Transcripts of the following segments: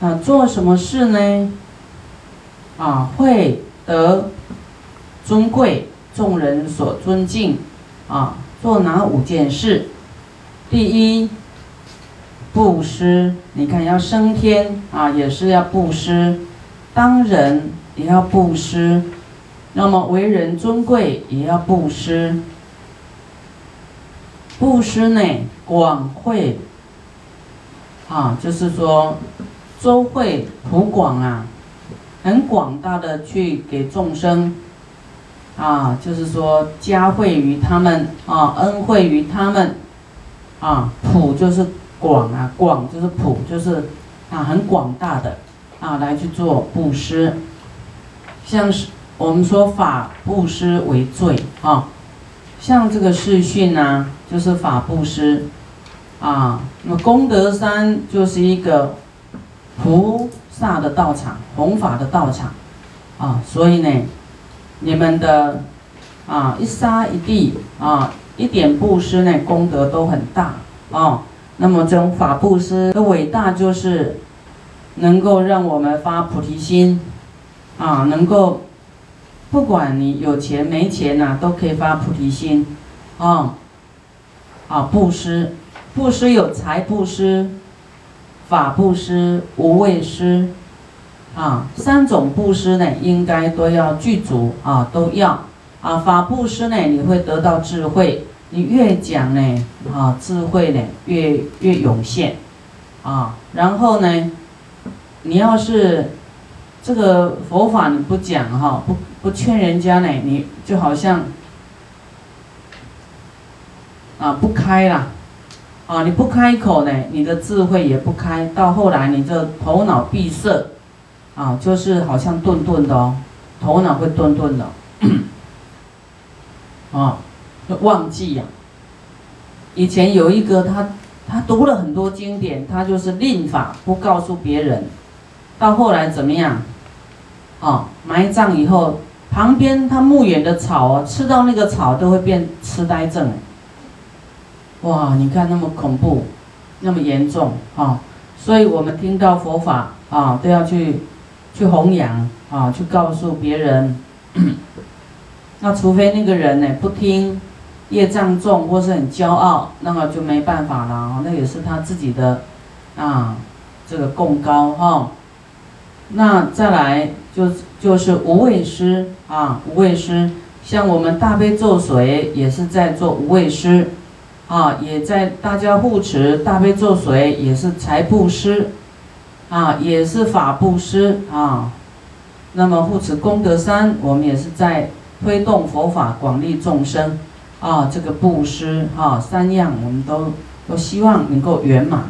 啊，做什么事呢？啊，会得尊贵，众人所尊敬。啊，做哪五件事？第一，布施。你看，要升天啊，也是要布施；当人也要布施。那么为人尊贵，也要布施。布施呢，广会。啊，就是说，周会普广啊，很广大的去给众生，啊，就是说加惠于他们啊，恩惠于他们，啊，普就是广啊，广就是普，就是啊，很广大的啊，来去做布施，像是我们说法布施为最啊，像这个视讯呢，就是法布施。啊，那么功德山就是一个菩萨的道场，弘法的道场，啊，所以呢，你们的啊一沙一地啊一点布施呢功德都很大啊。那么这种法布施的伟大就是能够让我们发菩提心啊，能够不管你有钱没钱呐，都可以发菩提心啊啊布施。布施有财布施、法布施、无畏施，啊，三种布施呢，应该都要具足啊，都要啊。法布施呢，你会得到智慧，你越讲呢，啊，智慧呢越越涌现，啊，然后呢，你要是这个佛法你不讲哈，不不劝人家呢，你就好像啊不开了。啊，你不开口呢，你的智慧也不开，到后来你这头脑闭塞，啊，就是好像顿顿的哦，头脑会顿顿的，啊，忘记呀。以前有一个他，他读了很多经典，他就是令法不告诉别人，到后来怎么样？啊，埋葬以后，旁边他墓园的草啊，吃到那个草都会变痴呆症。哇，你看那么恐怖，那么严重啊！所以我们听到佛法啊，都要去去弘扬啊，去告诉别人。那除非那个人呢不听，业障重或是很骄傲，那么就没办法了。那也是他自己的啊，这个供高哈。那再来就就是无畏施啊，无畏施，像我们大悲咒水也是在做无畏施。啊，也在大家护持大悲咒水，也是财布施，啊，也是法布施啊。那么护持功德山，我们也是在推动佛法广利众生，啊，这个布施啊，三样我们都都希望能够圆满。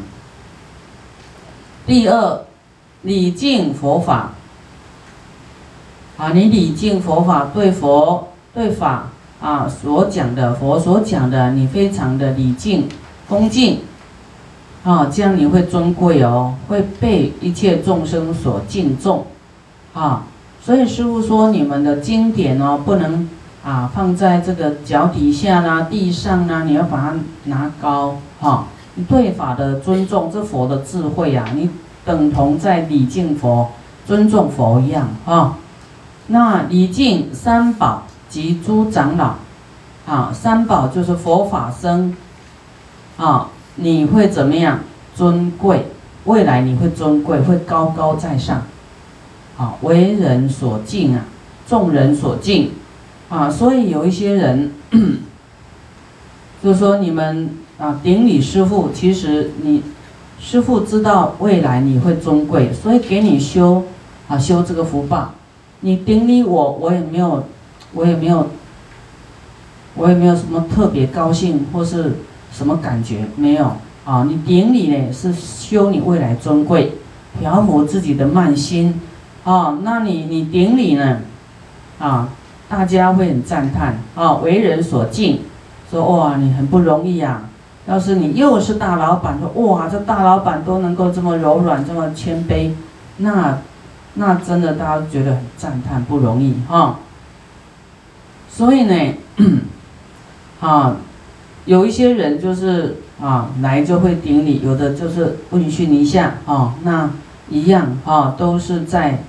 第二，礼敬佛法，啊，你礼敬佛法，对佛对法。啊，所讲的佛所讲的，你非常的礼敬恭敬，啊，这样你会尊贵哦，会被一切众生所敬重，啊，所以师父说你们的经典哦，不能啊放在这个脚底下啦、地上啦，你要把它拿高，哈，对法的尊重，这佛的智慧呀，你等同在礼敬佛、尊重佛一样，哈，那礼敬三宝。及诸长老，啊，三宝就是佛法僧，啊，你会怎么样？尊贵，未来你会尊贵，会高高在上，啊，为人所敬啊，众人所敬，啊，所以有一些人，就说你们啊，顶礼师傅，其实你师傅知道未来你会尊贵，所以给你修啊，修这个福报，你顶礼我，我也没有。我也没有，我也没有什么特别高兴或是什么感觉，没有啊。你顶礼呢是修你未来尊贵，调伏自己的慢心啊。那你你顶礼呢啊，大家会很赞叹啊，为人所敬，说哇你很不容易啊。要是你又是大老板，说哇这大老板都能够这么柔软这么谦卑，那那真的大家觉得很赞叹不容易哈。所以呢，啊，有一些人就是啊来就会顶礼，有的就是问讯一下啊。那一样啊，都是在，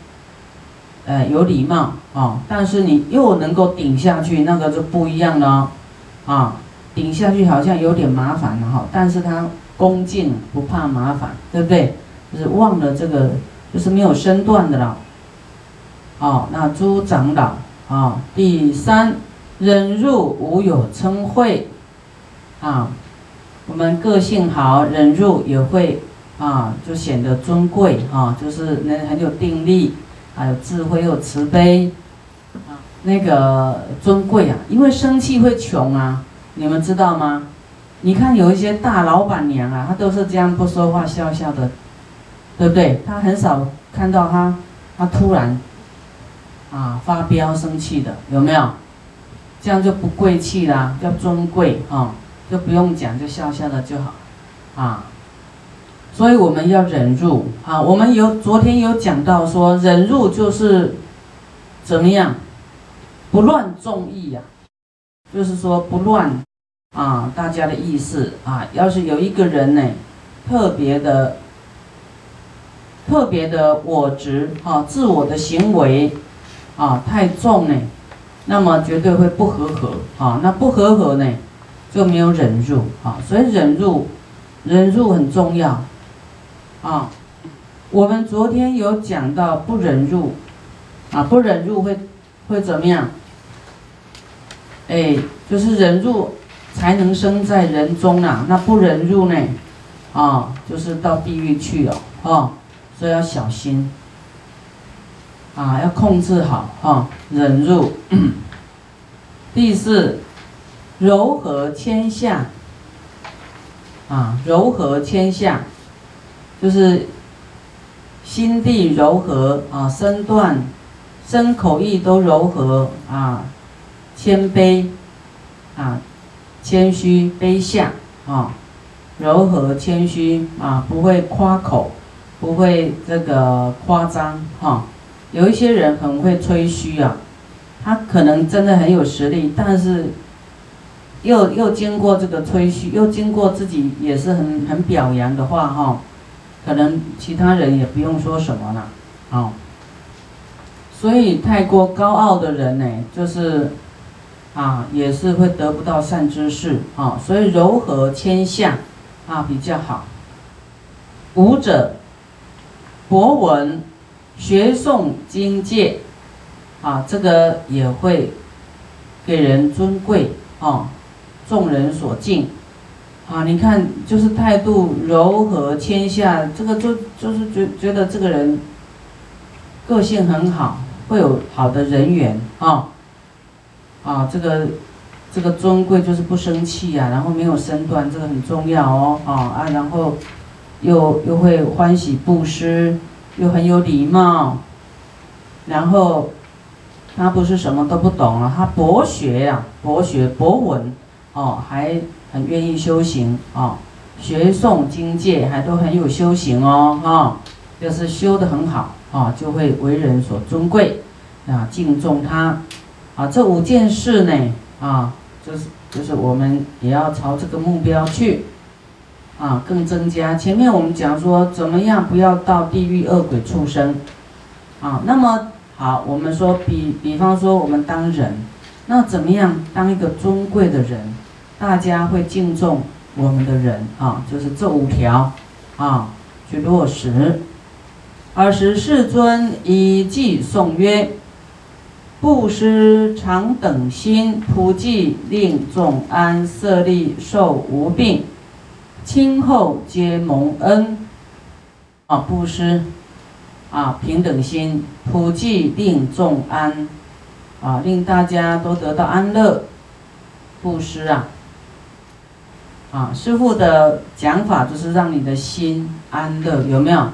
呃，有礼貌啊，但是你又能够顶下去，那个就不一样了，啊，顶下去好像有点麻烦了哈，但是他恭敬不怕麻烦，对不对？就是忘了这个，就是没有身段的了。哦，那诸长老啊，第三忍辱无有称讳，啊，我们个性好，忍辱也会。啊，就显得尊贵啊，就是能很有定力，还有智慧又慈悲，啊，那个尊贵啊，因为生气会穷啊，你们知道吗？你看有一些大老板娘啊，她都是这样不说话，笑笑的，对不对？她很少看到她，她突然啊发飙生气的，有没有？这样就不贵气啦，叫尊贵啊，就不用讲，就笑笑的就好，啊。所以我们要忍辱啊！我们有昨天有讲到说，忍辱就是怎么样，不乱众意呀，就是说不乱啊大家的意思啊。要是有一个人呢，特别的、特别的我执啊，自我的行为啊太重呢，那么绝对会不和合啊。那不和合呢，就没有忍辱啊。所以忍辱，忍辱很重要。啊，我们昨天有讲到不忍辱，啊，不忍辱会会怎么样？哎，就是忍辱才能生在人中啊，那不忍辱呢，啊，就是到地狱去了，啊，所以要小心，啊，要控制好，哈，忍辱。第四，柔和谦下，啊，柔和谦下。就是心地柔和啊，身段、身口意都柔和啊，谦卑啊，谦虚卑下啊，柔和谦虚啊，不会夸口，不会这个夸张哈。有一些人很会吹嘘啊，他可能真的很有实力，但是又又经过这个吹嘘，又经过自己也是很很表扬的话哈。可能其他人也不用说什么了，啊，所以太过高傲的人呢，就是啊，也是会得不到善知识啊。所以柔和谦下啊比较好。五者博闻学诵经戒啊，这个也会给人尊贵啊，众人所敬。啊，你看，就是态度柔和谦下，这个就就是觉觉得这个人个性很好，会有好的人缘啊。啊，这个这个尊贵就是不生气呀，然后没有身段，这个很重要哦。啊啊，然后又又会欢喜布施，又很有礼貌，然后他不是什么都不懂了，他博学呀，博学博闻，哦，还。很愿意修行啊，学诵经戒还都很有修行哦，哈，就是修得很好啊，就会为人所尊贵啊，敬重他啊。这五件事呢，啊，就是就是我们也要朝这个目标去啊，更增加。前面我们讲说怎么样不要到地狱恶鬼畜生啊，那么好，我们说比比方说我们当人，那怎么样当一个尊贵的人？大家会敬重我们的人啊，就是这五条啊，去落实。尔时世尊以偈颂曰：“布施常等心，普济令众安，色利受无病，亲厚皆蒙恩。”啊，布施啊，平等心，普济令众安，啊，令大家都得到安乐。布施啊。啊，师傅的讲法就是让你的心安乐，有没有？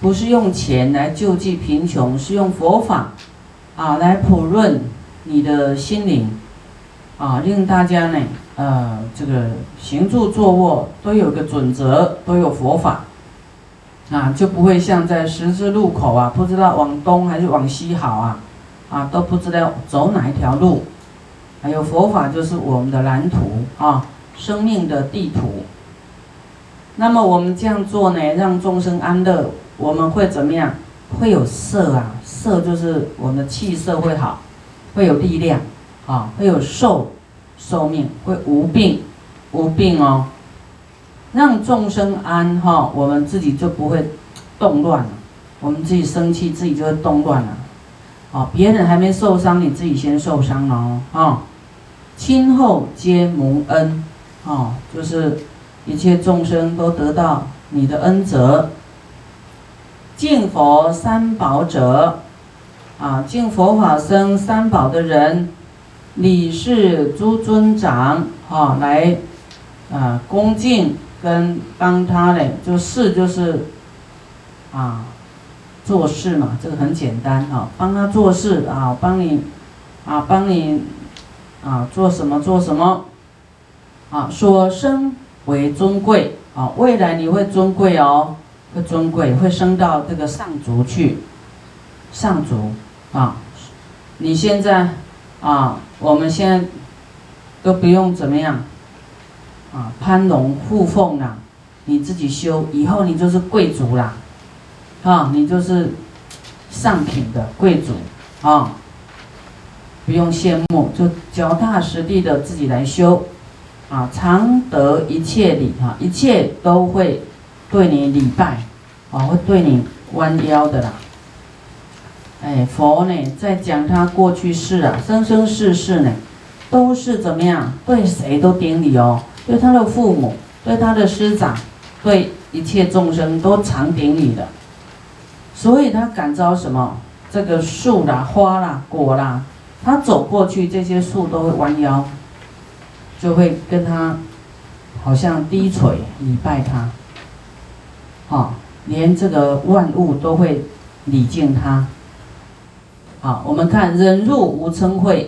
不是用钱来救济贫穷，是用佛法啊来普润你的心灵，啊，令大家呢，呃，这个行住坐卧都有个准则，都有佛法，啊，就不会像在十字路口啊，不知道往东还是往西好啊，啊，都不知道走哪一条路。还有佛法就是我们的蓝图啊。生命的地图。那么我们这样做呢，让众生安乐，我们会怎么样？会有色啊，色就是我们的气色会好，会有力量，啊，会有寿寿命，会无病无病哦，让众生安哈，我们自己就不会动乱了。我们自己生气，自己就会动乱了。啊，别人还没受伤，你自己先受伤了哦。啊，亲后皆蒙恩，啊，就是一切众生都得到你的恩泽。敬佛三宝者，啊，敬佛法僧三宝的人，你是诸尊长，啊，来，啊，恭敬跟帮他嘞，就是就是，啊，做事嘛，这个很简单啊，帮他做事啊，帮你，啊，帮你，啊，做什么做什么，啊，所生为尊贵，啊，未来你会尊贵哦。会尊贵，会升到这个上族去，上族啊！你现在啊，我们现在都不用怎么样啊，攀龙附凤啦，你自己修，以后你就是贵族啦，啊，你就是上品的贵族啊，不用羡慕，就脚踏实地的自己来修啊，常得一切礼啊，一切都会。对你礼拜，啊，会对你弯腰的啦。哎，佛呢，在讲他过去世啊，生生世世呢，都是怎么样？对谁都顶礼哦，对他的父母，对他的师长，对一切众生都常顶礼的。所以他感召什么？这个树啦、花啦、果啦，他走过去，这些树都会弯腰，就会跟他好像低垂礼拜他。好，连这个万物都会礼敬他。好，我们看忍辱无嗔恚，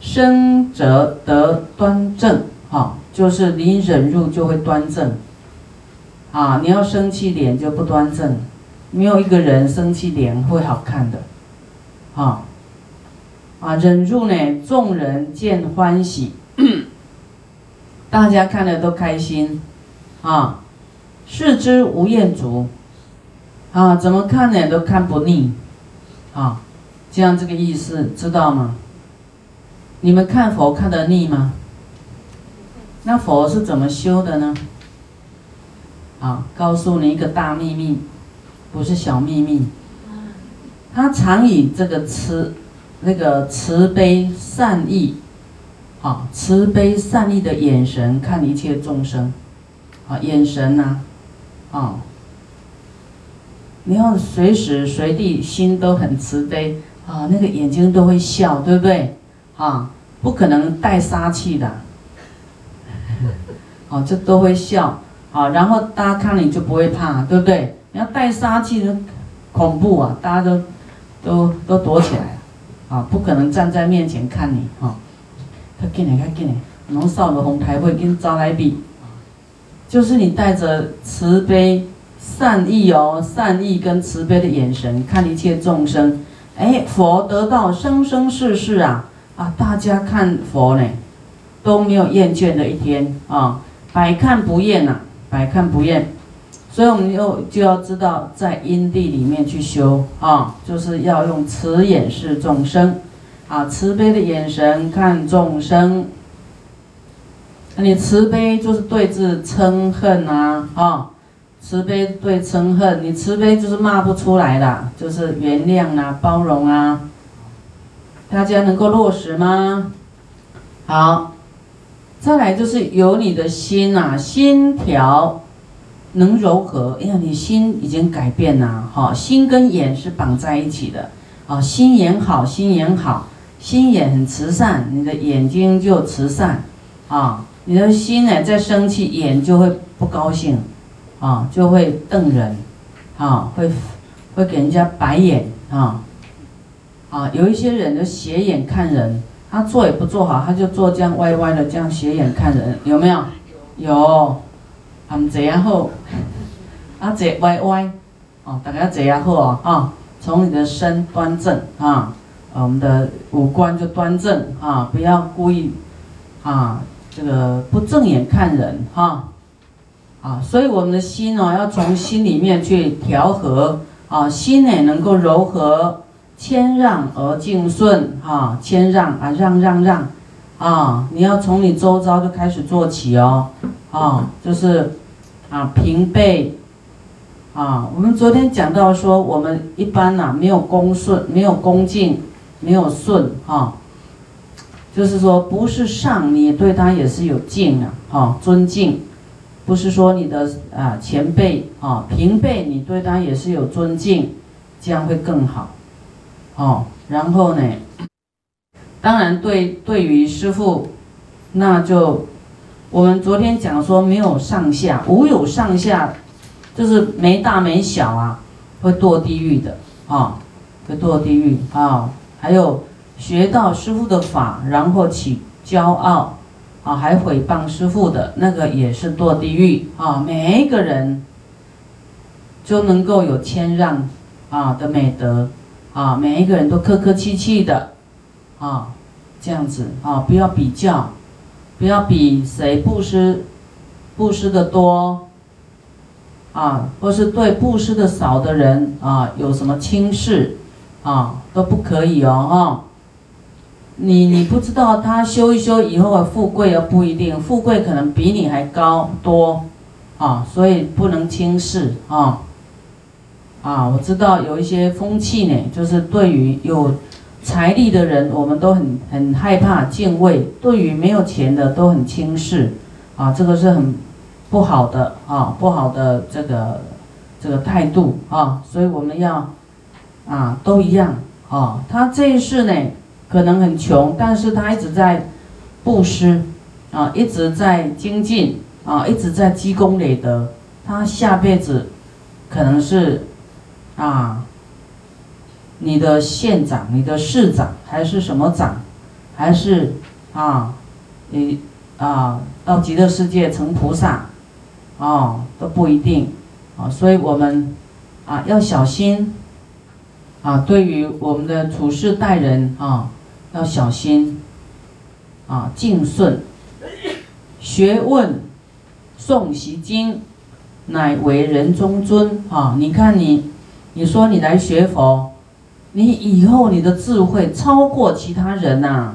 生则得端正。好，就是你忍辱就会端正。啊，你要生气脸就不端正，没有一个人生气脸会好看的。啊，啊，忍辱呢，众人见欢喜，大家看了都开心。啊。视之无厌足，啊，怎么看呢都看不腻，啊，这样这个意思知道吗？你们看佛看得腻吗？那佛是怎么修的呢？啊，告诉你一个大秘密，不是小秘密。他常以这个慈，那个慈悲善意，啊，慈悲善意的眼神看一切众生，啊，眼神呐。啊，你要随时随地心都很慈悲啊，那个眼睛都会笑，对不对？啊，不可能带杀气的，哦，这都会笑啊，然后大家看你就不会怕，对不对？你要带杀气的，恐怖啊，大家都都都躲起来啊，不可能站在面前看你啊，快进来，快进来，龙少的红台会跟招来比。就是你带着慈悲、善意哦，善意跟慈悲的眼神看一切众生，哎，佛得到生生世世啊啊！大家看佛呢，都没有厌倦的一天啊，百看不厌呐，百看不厌。所以我们又就要知道，在因地里面去修啊，就是要用慈眼视众生啊，慈悲的眼神看众生。你慈悲就是对治嗔恨啊，啊，慈悲对嗔恨，你慈悲就是骂不出来的，就是原谅啊，包容啊。大家能够落实吗？好，再来就是有你的心呐，心条能柔和，哎呀，你心已经改变了，哈，心跟眼是绑在一起的，啊，心眼好，心眼好，心眼很慈善，你的眼睛就慈善，啊。你的心呢，在生气，眼就会不高兴，啊，就会瞪人，啊，会会给人家白眼，啊，啊，有一些人就斜眼看人，他做也不做好，他就做这样歪歪的，这样斜眼看人，有没有？有，他们这样好，啊，这歪歪，哦，大家这样好啊，啊，从你的身端正，啊，我们的五官就端正，啊，不要故意，啊。这个不正眼看人哈，啊，所以我们的心哦，要从心里面去调和啊，心呢能够柔和，谦让而敬顺啊，谦让啊，让让让啊，你要从你周遭就开始做起哦，啊，就是啊平辈啊，我们昨天讲到说，我们一般呐没有恭顺，没有恭敬，没有顺啊，就是说不是上，你对他也是有敬啊，哈，尊敬。不是说你的啊前辈啊平辈，你对他也是有尊敬，这样会更好，哦。然后呢，当然对对于师父，那就我们昨天讲说没有上下，无有上下，就是没大没小啊，会堕地狱的啊，会堕地狱啊。还有学到师父的法，然后起骄傲。啊，还诽谤师傅的那个也是堕地狱啊！每一个人就能够有谦让啊的美德啊，每一个人都客客气气的啊，这样子啊，不要比较，不要比谁布施布施的多啊，或是对布施的少的人啊有什么轻视啊，都不可以哦，哈。你你不知道他修一修以后的富贵而不一定，富贵可能比你还高多，啊，所以不能轻视啊，啊，我知道有一些风气呢，就是对于有财力的人，我们都很很害怕敬畏；对于没有钱的都很轻视，啊，这个是很不好的啊，不好的这个这个态度啊，所以我们要啊都一样啊，他这一世呢。可能很穷，但是他一直在布施，啊，一直在精进，啊，一直在积功累德。他下辈子可能是啊，你的县长、你的市长，还是什么长，还是啊，你啊，到极乐世界成菩萨，哦，都不一定，啊，所以我们啊要小心，啊，对于我们的处事待人啊。要小心，啊，敬顺，学问，诵习经，乃为人中尊啊！你看你，你说你来学佛，你以后你的智慧超过其他人呐，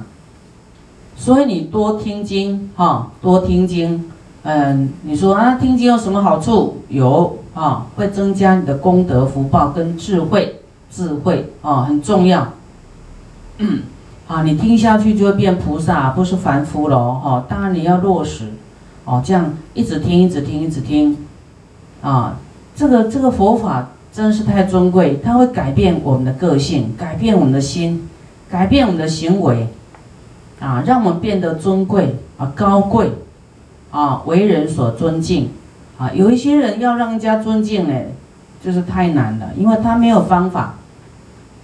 所以你多听经哈，多听经。嗯，你说啊，听经有什么好处？有啊，会增加你的功德福报跟智慧，智慧啊很重要。嗯。啊，你听下去就会变菩萨，不是凡夫喽，哈！当然你要落实，哦，这样一直听，一直听，一直听，啊，这个这个佛法真是太尊贵，它会改变我们的个性，改变我们的心，改变我们的行为，啊，让我们变得尊贵啊，高贵，啊，为人所尊敬，啊，有一些人要让人家尊敬呢，就是太难了，因为他没有方法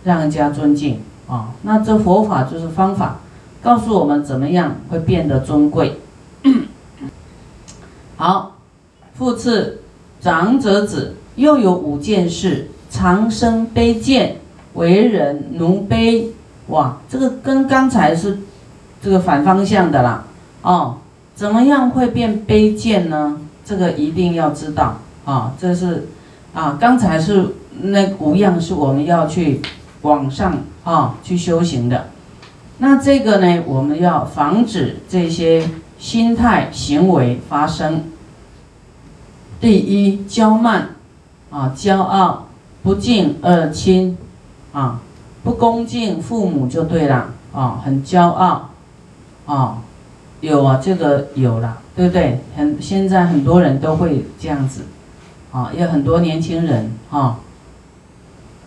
让人家尊敬。啊，那这佛法就是方法，告诉我们怎么样会变得尊贵。好，复次，长者子又有五件事：长生卑贱，为人奴卑。哇，这个跟刚才是这个反方向的啦。哦，怎么样会变卑贱呢？这个一定要知道啊。这是啊，刚才是那五样是我们要去。往上啊，去修行的，那这个呢，我们要防止这些心态行为发生。第一，骄慢啊，骄傲，不敬二亲啊，不恭敬父母就对了啊，很骄傲啊，有啊，这个有了，对不对？很现在很多人都会这样子啊，有很多年轻人啊。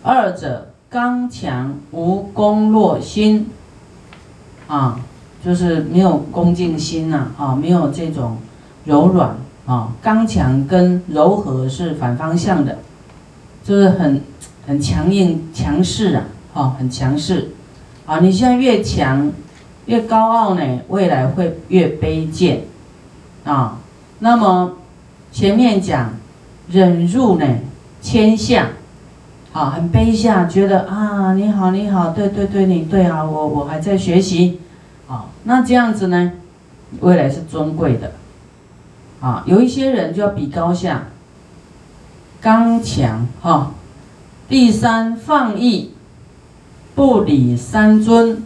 二者。刚强无恭若心，啊，就是没有恭敬心呐，啊，没有这种柔软啊，刚强跟柔和是反方向的，就是很很强硬强势啊，啊，很强势，啊，你现在越强越高傲呢，未来会越卑贱，啊，那么前面讲忍辱呢，谦下。啊，很卑下，觉得啊，你好，你好，对对对，你对啊，我我还在学习，啊，那这样子呢，未来是尊贵的，啊，有一些人就要比高下，刚强哈。第三放逸，不理三尊。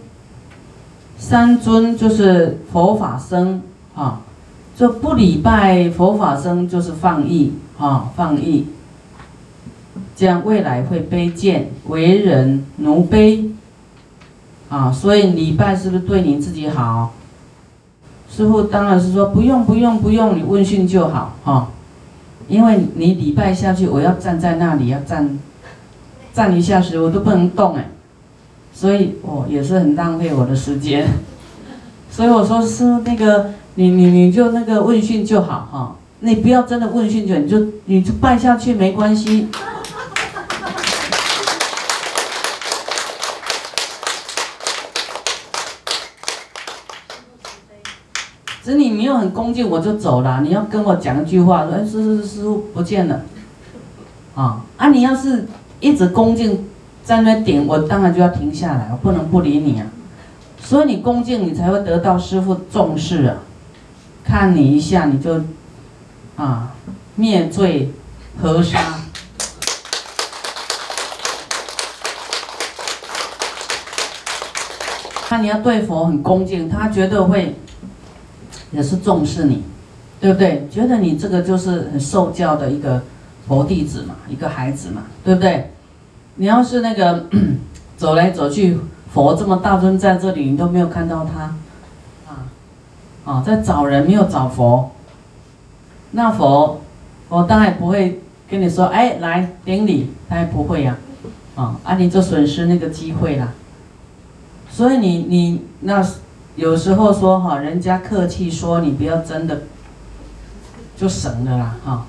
三尊就是佛法僧啊，就不礼拜佛法僧就是放逸啊，放逸。这样未来会卑贱，为人奴卑啊。所以礼拜是不是对你自己好？师傅当然是说不用不用不用，你问讯就好哈。因为你礼拜下去，我要站在那里要站站一下时，我都不能动哎。所以哦，也是很浪费我的时间，所以我说是那个你你你就那个问讯就好哈，你不要真的问讯就你就你就拜下去没关系。只你没有很恭敬我就走了，你要跟我讲一句话说，哎，师师师傅不见了，啊啊，你要是一直恭敬。在那点，我当然就要停下来，我不能不理你啊。所以你恭敬，你才会得到师傅重视啊。看你一下，你就啊灭罪河沙。那你要对佛很恭敬，他绝对会也是重视你，对不对？觉得你这个就是很受教的一个佛弟子嘛，一个孩子嘛，对不对？你要是那个 走来走去，佛这么大尊在这里，你都没有看到他，啊，啊，在找人没有找佛，那佛，我当然不会跟你说，哎，来顶礼，他也不会呀，啊，啊，你就损失那个机会了。所以你你那有时候说哈，人家客气说你不要真的，就省了啦，哈。